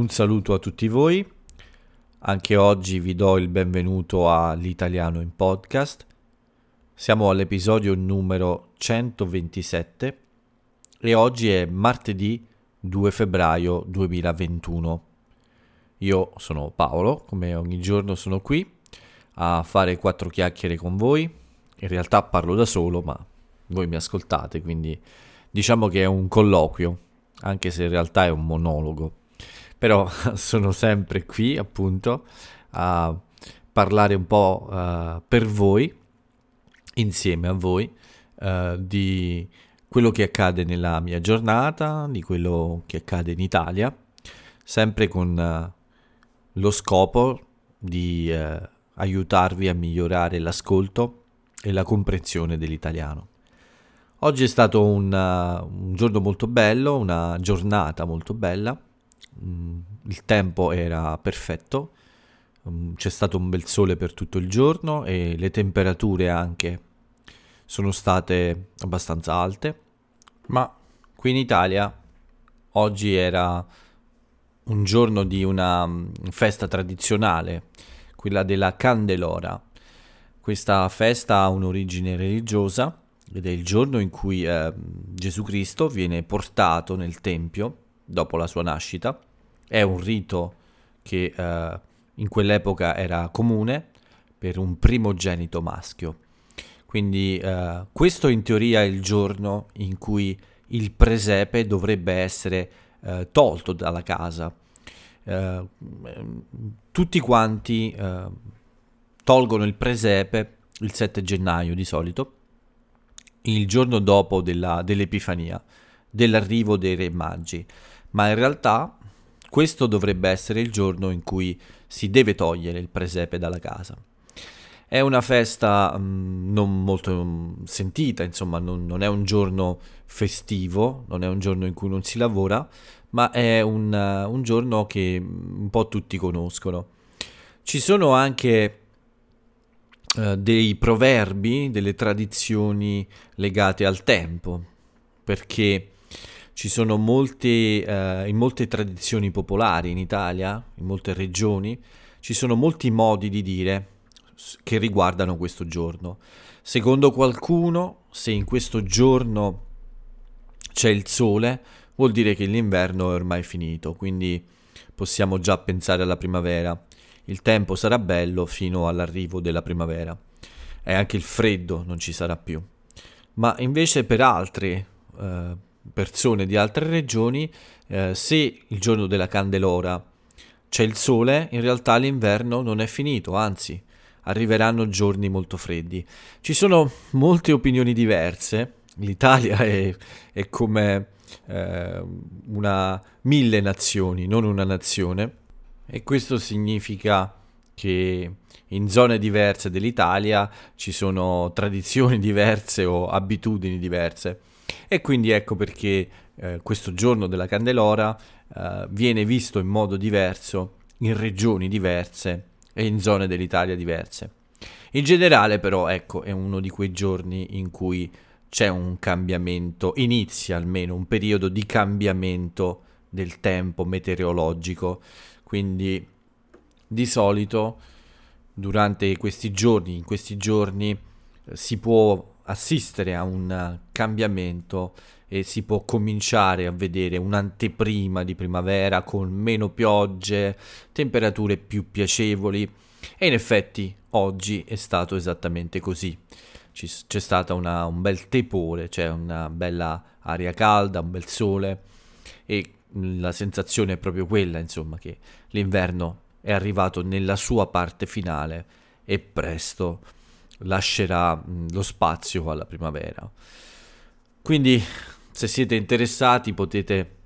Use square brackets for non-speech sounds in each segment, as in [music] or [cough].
Un saluto a tutti voi. Anche oggi vi do il benvenuto all'Italiano in podcast. Siamo all'episodio numero 127 e oggi è martedì 2 febbraio 2021. Io sono Paolo, come ogni giorno sono qui a fare quattro chiacchiere con voi. In realtà parlo da solo, ma voi mi ascoltate, quindi diciamo che è un colloquio, anche se in realtà è un monologo però [laughs] sono sempre qui appunto a parlare un po' uh, per voi, insieme a voi, uh, di quello che accade nella mia giornata, di quello che accade in Italia, sempre con uh, lo scopo di aiutarvi a migliorare l'ascolto e la comprensione dell'italiano. Oggi è stato un, un giorno molto bello, una giornata molto bella il tempo era perfetto, mm, c'è stato un bel sole per tutto il giorno e le temperature anche sono state abbastanza alte, ma qui in Italia oggi era un giorno di una mm, festa tradizionale, quella della Candelora. Questa festa ha un'origine religiosa ed è il giorno in cui eh, Gesù Cristo viene portato nel Tempio dopo la sua nascita è un rito che eh, in quell'epoca era comune per un primogenito maschio. Quindi eh, questo in teoria è il giorno in cui il presepe dovrebbe essere eh, tolto dalla casa. Eh, tutti quanti eh, tolgono il presepe il 7 gennaio di solito, il giorno dopo della, dell'Epifania, dell'arrivo dei re magi. Ma in realtà questo dovrebbe essere il giorno in cui si deve togliere il presepe dalla casa. È una festa mh, mm, non molto mm, sentita, insomma, non, non, è un giorno festivo, non è un giorno in cui non si lavora, ma è un, uh, un giorno che un po' tutti conoscono. Ci sono anche uh, dei proverbi, delle tradizioni legate al tempo, perché ci sono molti, eh, in molte tradizioni popolari in Italia, in molte regioni, ci sono molti modi di dire che riguardano questo giorno. Secondo qualcuno, se in questo giorno c'è il sole, vuol dire che l'inverno è ormai finito, quindi possiamo già pensare alla primavera. Il tempo sarà bello fino all'arrivo della primavera e anche il freddo non ci sarà più. Ma invece per altri eh, persone di altre regioni, eh, se il giorno della Candelora c'è il sole, in realtà l'inverno non è finito, anzi arriveranno giorni molto freddi. Ci sono molte opinioni diverse, l'Italia è, è come eh, una mille nazioni, non una nazione, e questo significa che in zone diverse dell'Italia ci sono tradizioni [laughs] diverse o abitudini diverse. E quindi ecco perché eh, questo giorno della Candelora eh, viene visto in modo diverso in regioni diverse e in zone dell'Italia diverse. In generale però ecco è uno di quei giorni in cui c'è un cambiamento, inizia almeno un periodo di cambiamento del tempo meteorologico, quindi di solito durante questi giorni, in questi giorni si può assistere a un cambiamento e si può cominciare a vedere un'anteprima di primavera con meno piogge, temperature più piacevoli e in effetti oggi è stato esattamente così. Ci, c'è stato un bel tepore, c'è cioè una bella aria calda, un bel sole e la sensazione è proprio quella, insomma, che l'inverno è arrivato nella sua parte finale e presto lascerà lo spazio alla primavera. Quindi se siete interessati potete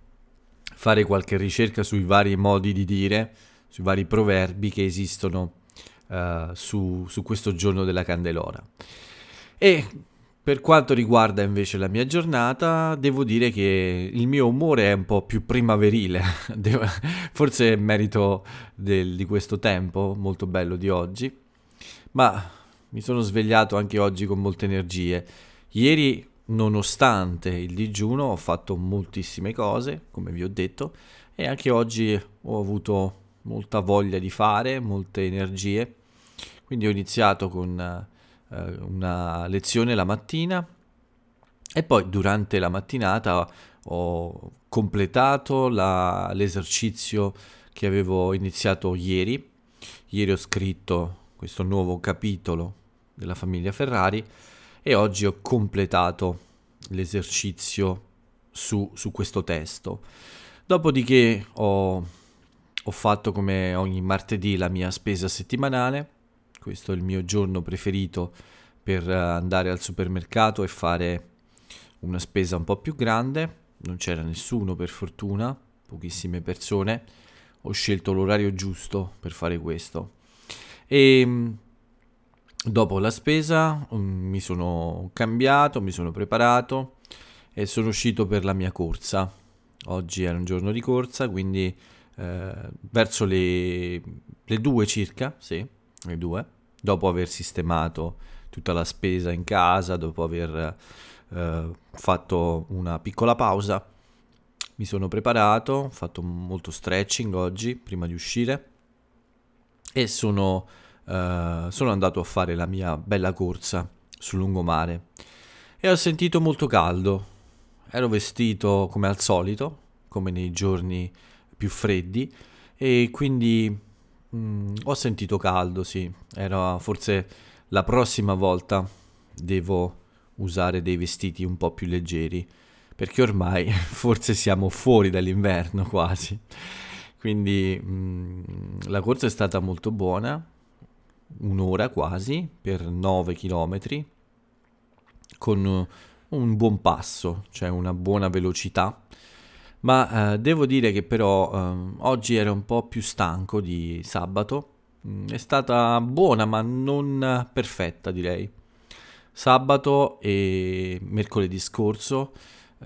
fare qualche ricerca sui vari modi di dire, sui vari proverbi che esistono uh, su, su questo giorno della Candelora. E per quanto riguarda invece la mia giornata, devo dire che il mio umore è un po' più primaverile, [laughs] forse è merito del, di questo tempo molto bello di oggi, ma mi sono svegliato anche oggi con molte energie. Ieri nonostante il digiuno ho fatto moltissime cose, come vi ho detto, e anche oggi ho avuto molta voglia di fare, molte energie. Quindi ho iniziato con eh, una lezione la mattina e poi durante la mattinata ho completato la, l'esercizio che avevo iniziato ieri. Ieri ho scritto questo nuovo capitolo della famiglia Ferrari e oggi ho completato l'esercizio su, su questo testo. Dopodiché ho, ho fatto come ogni martedì la mia spesa settimanale, questo è il mio giorno preferito per andare al supermercato e fare una spesa un po' più grande, non c'era nessuno per fortuna, pochissime persone, ho scelto l'orario giusto per fare questo. E Dopo la spesa um, mi sono cambiato, mi sono preparato e sono uscito per la mia corsa. Oggi era un giorno di corsa, quindi eh, verso le, le due circa, sì, le due, dopo aver sistemato tutta la spesa in casa, dopo aver eh, fatto una piccola pausa, mi sono preparato, ho fatto molto stretching oggi prima di uscire e sono uh, sono andato a fare la mia bella corsa sul lungomare e ho sentito molto caldo. Ero vestito come al solito, come nei giorni più freddi, e quindi mm, ho sentito caldo, sì. Era forse la prossima volta devo usare dei vestiti un po' più leggeri, perché ormai [laughs] forse siamo fuori dall'inverno quasi. Quindi mm, la corsa è stata molto buona, un'ora quasi per 9 km con un buon passo, cioè una buona velocità. Ma eh, devo dire che però eh, oggi ero un po' più stanco di sabato. Mm, è stata buona ma non perfetta direi. Sabato e mercoledì scorso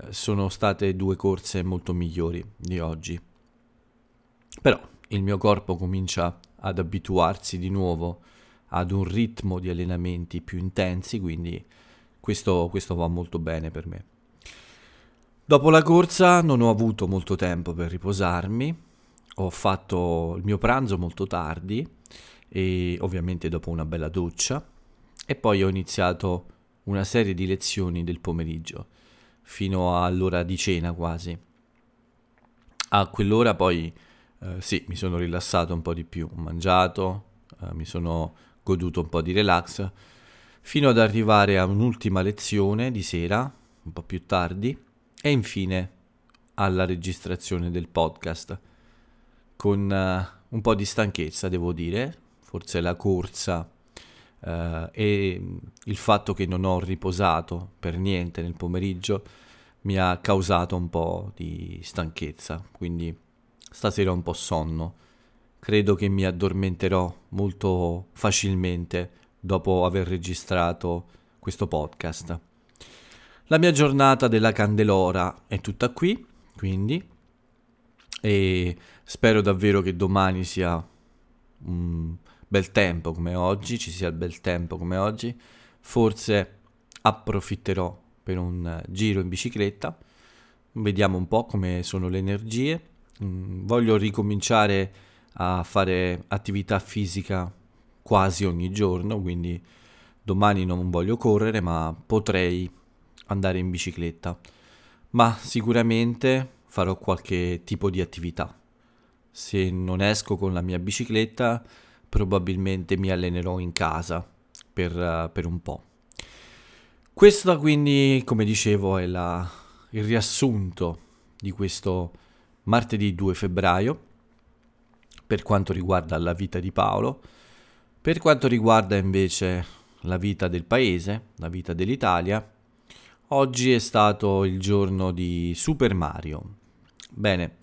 sono state due corse molto migliori di oggi. Però il mio corpo comincia ad abituarsi di nuovo ad un ritmo di allenamenti più intensi, quindi questo, questo va molto bene per me. Dopo la corsa non ho avuto molto tempo per riposarmi, ho fatto il mio pranzo molto tardi e ovviamente dopo una bella doccia e poi ho iniziato una serie di lezioni del pomeriggio fino all'ora di cena quasi. A quell'ora poi eh, sì, mi sono rilassato un po' di più, ho mangiato, eh, mi sono goduto un po' di relax, fino ad arrivare a un'ultima lezione di sera, un po' più tardi, e infine alla registrazione del podcast, con uh, un po' di stanchezza, devo dire, forse la corsa uh, e il fatto che non ho riposato per niente nel pomeriggio mi ha causato un po' di stanchezza, quindi stasera ho un po' sonno credo che mi addormenterò molto facilmente dopo aver registrato questo podcast. La mia giornata della Candelora è tutta qui, quindi, e spero davvero che domani sia un bel tempo come oggi, ci sia il bel tempo come oggi. Forse approfitterò per un giro in bicicletta, vediamo un po' come sono le energie. Mm, voglio ricominciare a fare attività fisica quasi ogni giorno, quindi domani non voglio correre, ma potrei andare in bicicletta. Ma sicuramente farò qualche tipo di attività. Se non esco con la mia bicicletta, probabilmente mi allenerò in casa per, per un po'. Questo quindi, come dicevo, è la, il riassunto di questo martedì 2 febbraio per quanto riguarda la vita di Paolo. Per quanto riguarda invece la vita del paese, la vita dell'Italia, oggi è stato il giorno di Super Mario. Bene,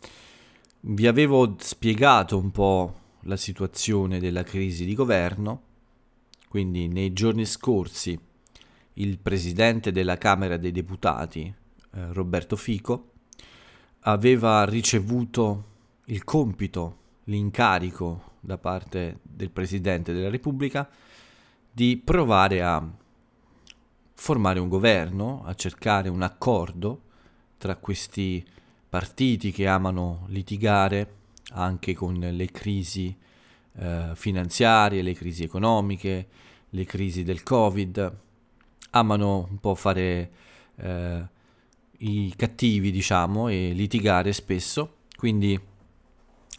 vi avevo spiegato un po' la situazione della crisi di governo, quindi nei giorni scorsi il presidente della Camera dei Deputati, eh, Roberto Fico, aveva ricevuto il compito l'incarico da parte del Presidente della Repubblica di provare a formare un governo, a cercare un accordo tra questi partiti che amano litigare anche con le crisi eh, finanziarie, le crisi economiche, le crisi del Covid, amano un po' fare eh, i cattivi, diciamo, e litigare spesso. Quindi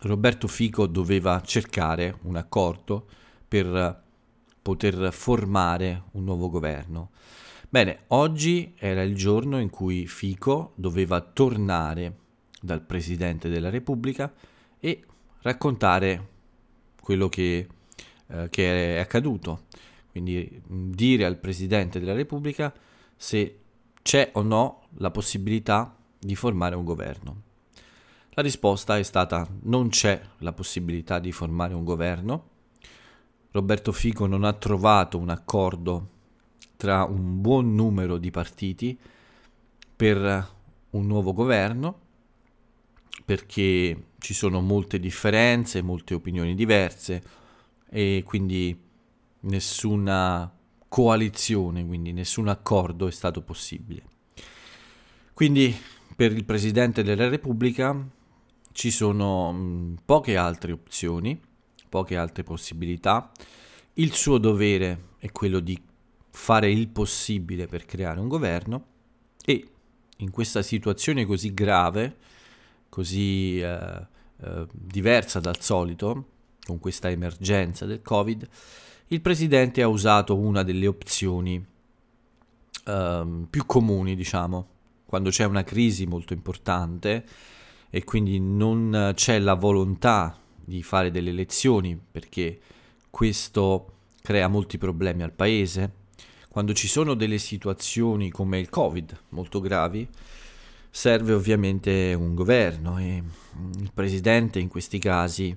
Roberto Fico doveva cercare un accordo per poter formare un nuovo governo. Bene, oggi era il giorno in cui Fico doveva tornare dal Presidente della Repubblica e raccontare quello che, eh, che è accaduto. Quindi dire al Presidente della Repubblica se c'è o no la possibilità di formare un governo. La risposta è stata non c'è la possibilità di formare un governo. Roberto Fico non ha trovato un accordo tra un buon numero di partiti per un nuovo governo perché ci sono molte differenze, molte opinioni diverse e quindi nessuna coalizione, quindi nessun accordo è stato possibile. Quindi per il Presidente della Repubblica ci sono mh, poche altre opzioni, poche altre possibilità. Il suo dovere è quello di fare il possibile per creare un governo e in questa situazione così grave, così eh, eh, diversa dal solito, con questa emergenza del Covid, il presidente ha usato una delle opzioni eh, più comuni, diciamo, quando c'è una crisi molto importante e quindi non c'è la volontà di fare delle elezioni perché questo crea molti problemi al paese. Quando ci sono delle situazioni come il Covid molto gravi, serve ovviamente un governo e il presidente in questi casi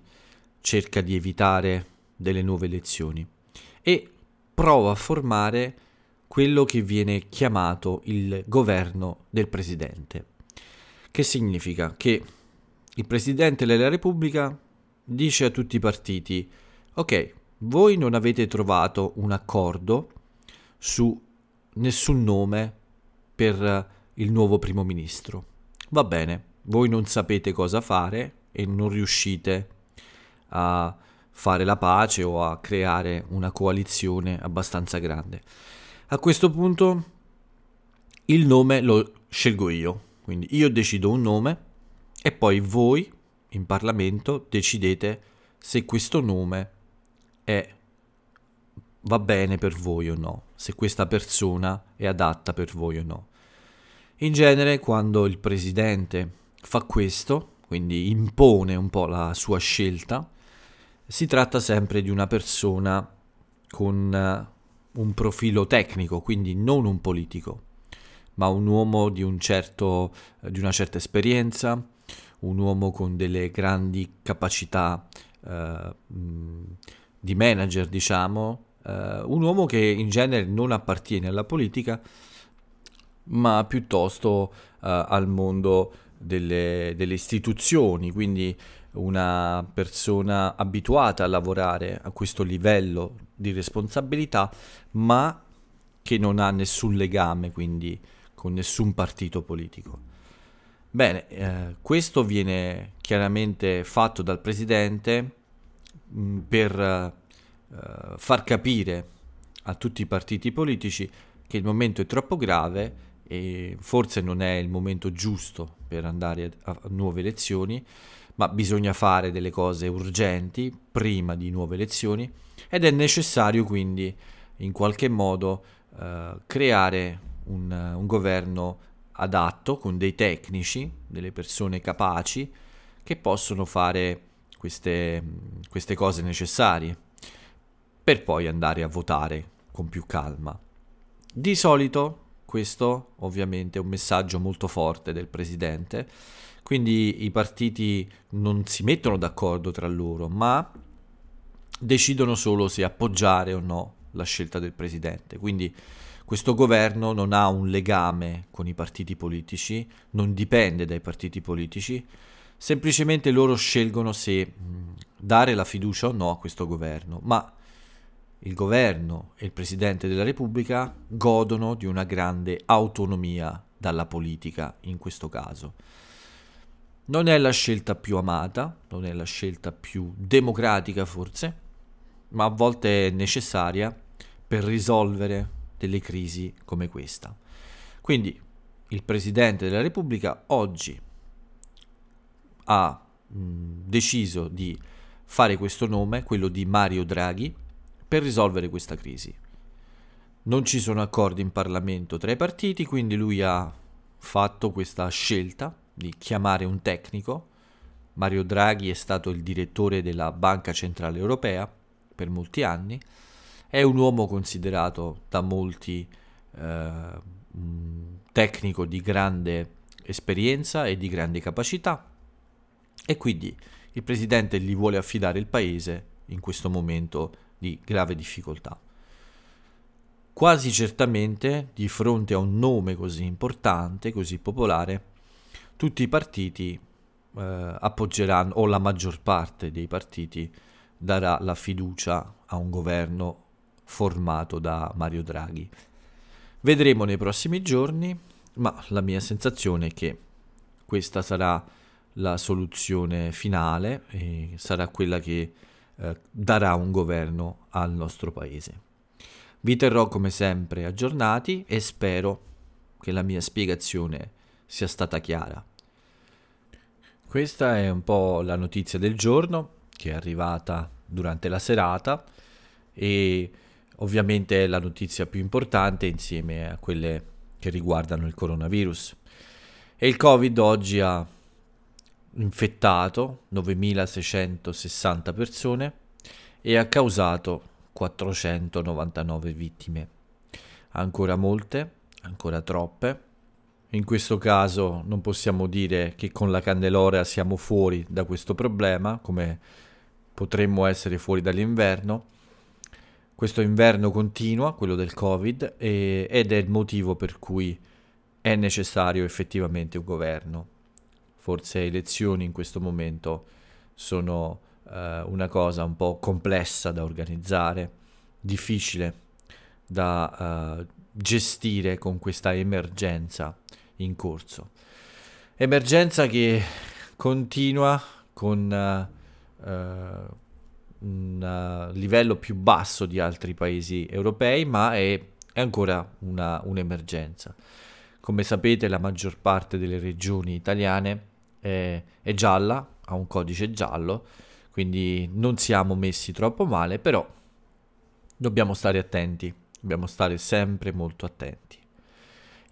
cerca di evitare delle nuove elezioni e prova a formare quello che viene chiamato il governo del presidente. Che significa? Che il presidente della Repubblica dice a tutti i partiti, ok, voi non avete trovato un accordo su nessun nome per il nuovo primo ministro. Va bene, voi non sapete cosa fare e non riuscite a fare la pace o a creare una coalizione abbastanza grande. A questo punto il nome lo scelgo io, quindi io decido un nome e poi voi in Parlamento decidete se questo nome è va bene per voi o no, se questa persona è adatta per voi o no. In genere quando il presidente fa questo, quindi impone un po' la sua scelta, si tratta sempre di una persona con un profilo tecnico, quindi non un politico, ma un uomo di, un certo, di una certa esperienza, un uomo con delle grandi capacità eh, di manager, diciamo, Uh, un uomo che in genere non appartiene alla politica, ma piuttosto uh, al mondo delle, delle, istituzioni, quindi una persona abituata a lavorare a questo livello di responsabilità, ma che non ha nessun legame quindi con nessun partito politico. Bene, eh, questo viene chiaramente fatto dal presidente mh, mm, per uh, far capire a tutti i partiti politici che il momento è troppo grave e forse non è il momento giusto per andare a, a nuove elezioni, ma bisogna fare delle cose urgenti prima di nuove elezioni ed è necessario quindi in qualche modo uh, creare un, un, governo adatto con dei tecnici, delle persone capaci che possono fare queste, queste cose necessarie per poi andare a votare con più calma. Di solito questo ovviamente è un messaggio molto forte del presidente, quindi i partiti non si mettono d'accordo tra loro, ma decidono solo se appoggiare o no la scelta del presidente. Quindi questo governo non ha un legame con i partiti politici, non dipende dai partiti politici, semplicemente loro scelgono se dare la fiducia o no a questo governo, ma il governo e il Presidente della Repubblica godono di una grande autonomia dalla politica in questo caso. Non è la scelta più amata, non è la scelta più democratica forse, ma a volte è necessaria per risolvere delle crisi come questa. Quindi il Presidente della Repubblica oggi ha mh, deciso di fare questo nome, quello di Mario Draghi, per risolvere questa crisi. Non ci sono accordi in Parlamento tra i partiti, quindi lui ha fatto questa scelta di chiamare un tecnico. Mario Draghi è stato il direttore della Banca Centrale Europea per molti anni, è un uomo considerato da molti eh, tecnico di grande esperienza e di grande capacità e quindi il presidente gli vuole affidare il paese in questo momento di grave difficoltà. Quasi certamente, di fronte a un nome così importante, così popolare, tutti i partiti eh, appoggeranno, o la maggior parte dei partiti darà la fiducia a un governo formato da Mario Draghi. Vedremo nei prossimi giorni, ma la mia sensazione è che questa sarà la soluzione finale e sarà quella che eh, darà un governo al nostro paese. Vi terrò come sempre aggiornati e spero che la mia spiegazione sia stata chiara. Questa è un po' la notizia del giorno che è arrivata durante la serata e ovviamente è la notizia più importante insieme a quelle che riguardano il coronavirus. E il Covid oggi ha infettato 9.660 persone e ha causato 499 vittime. Ancora molte, ancora troppe. In questo caso non possiamo dire che con la Candelora siamo fuori da questo problema, come potremmo essere fuori dall'inverno. Questo inverno continua, quello del Covid, e, ed è il motivo per cui è necessario effettivamente un governo forse elezioni in questo momento sono eh, una cosa un po' complessa da organizzare, difficile da uh, gestire con questa emergenza in corso. Emergenza che continua con uh, un livello più basso di altri paesi europei, ma è, è ancora una, un'emergenza. Come sapete, la maggior parte delle regioni italiane è, è gialla, ha un codice giallo, quindi non siamo messi troppo male, però dobbiamo stare attenti, dobbiamo stare sempre molto attenti.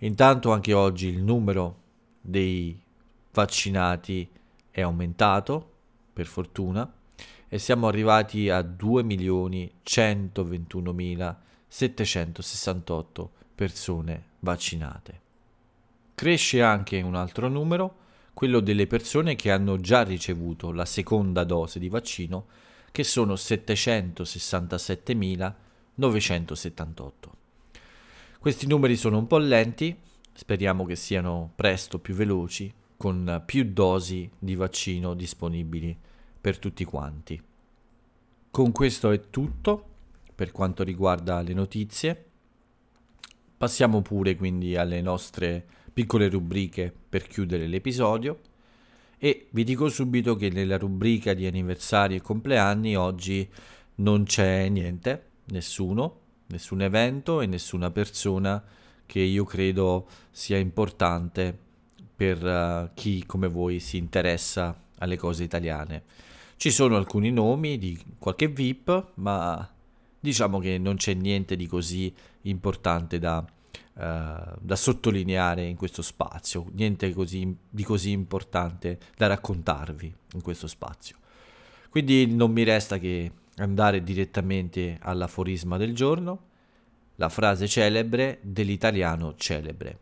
Intanto anche oggi il numero dei vaccinati è aumentato, per fortuna, e siamo arrivati a 2.121.768 persone vaccinate. Cresce anche un altro numero, quello delle persone che hanno già ricevuto la seconda dose di vaccino, che sono 767.978. Questi numeri sono un po' lenti, speriamo che siano presto più veloci, con più dosi di vaccino disponibili per tutti quanti. Con questo è tutto per quanto riguarda le notizie. Passiamo pure quindi alle nostre piccole rubriche per chiudere l'episodio e vi dico subito che nella rubrica di anniversari e compleanni oggi non c'è niente, nessuno, nessun evento e nessuna persona che io credo sia importante per uh, chi come voi si interessa alle cose italiane. Ci sono alcuni nomi di qualche VIP, ma diciamo che non c'è niente di così importante da uh, da sottolineare in questo spazio, niente così, di così importante da raccontarvi in questo spazio. Quindi non mi resta che andare direttamente all'aforisma del giorno, la frase celebre dell'italiano celebre.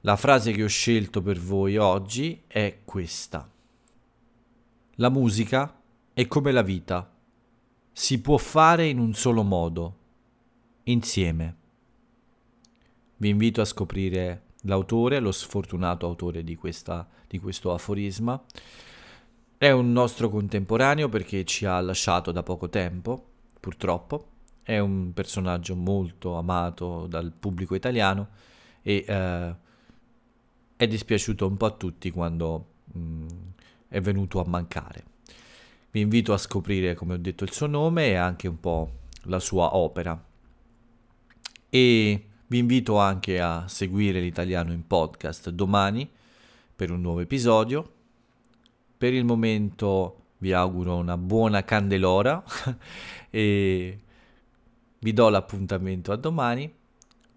La frase che ho scelto per voi oggi è questa. La musica è come la vita. Si può fare in un solo modo, insieme. Vi invito a scoprire l'autore, lo sfortunato autore di, questa, di questo aforisma. È un nostro contemporaneo perché ci ha lasciato da poco tempo, purtroppo, è un personaggio molto amato dal pubblico italiano e eh, è dispiaciuto un po' a tutti quando è venuto a mancare. Vi invito a scoprire, come ho detto, il suo nome e anche un po' la sua opera. E vi invito anche a seguire l'italiano in podcast domani per un nuovo episodio. Per il momento vi auguro una buona candelora [laughs] e vi do l'appuntamento a domani.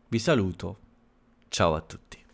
Vi saluto. Ciao a tutti.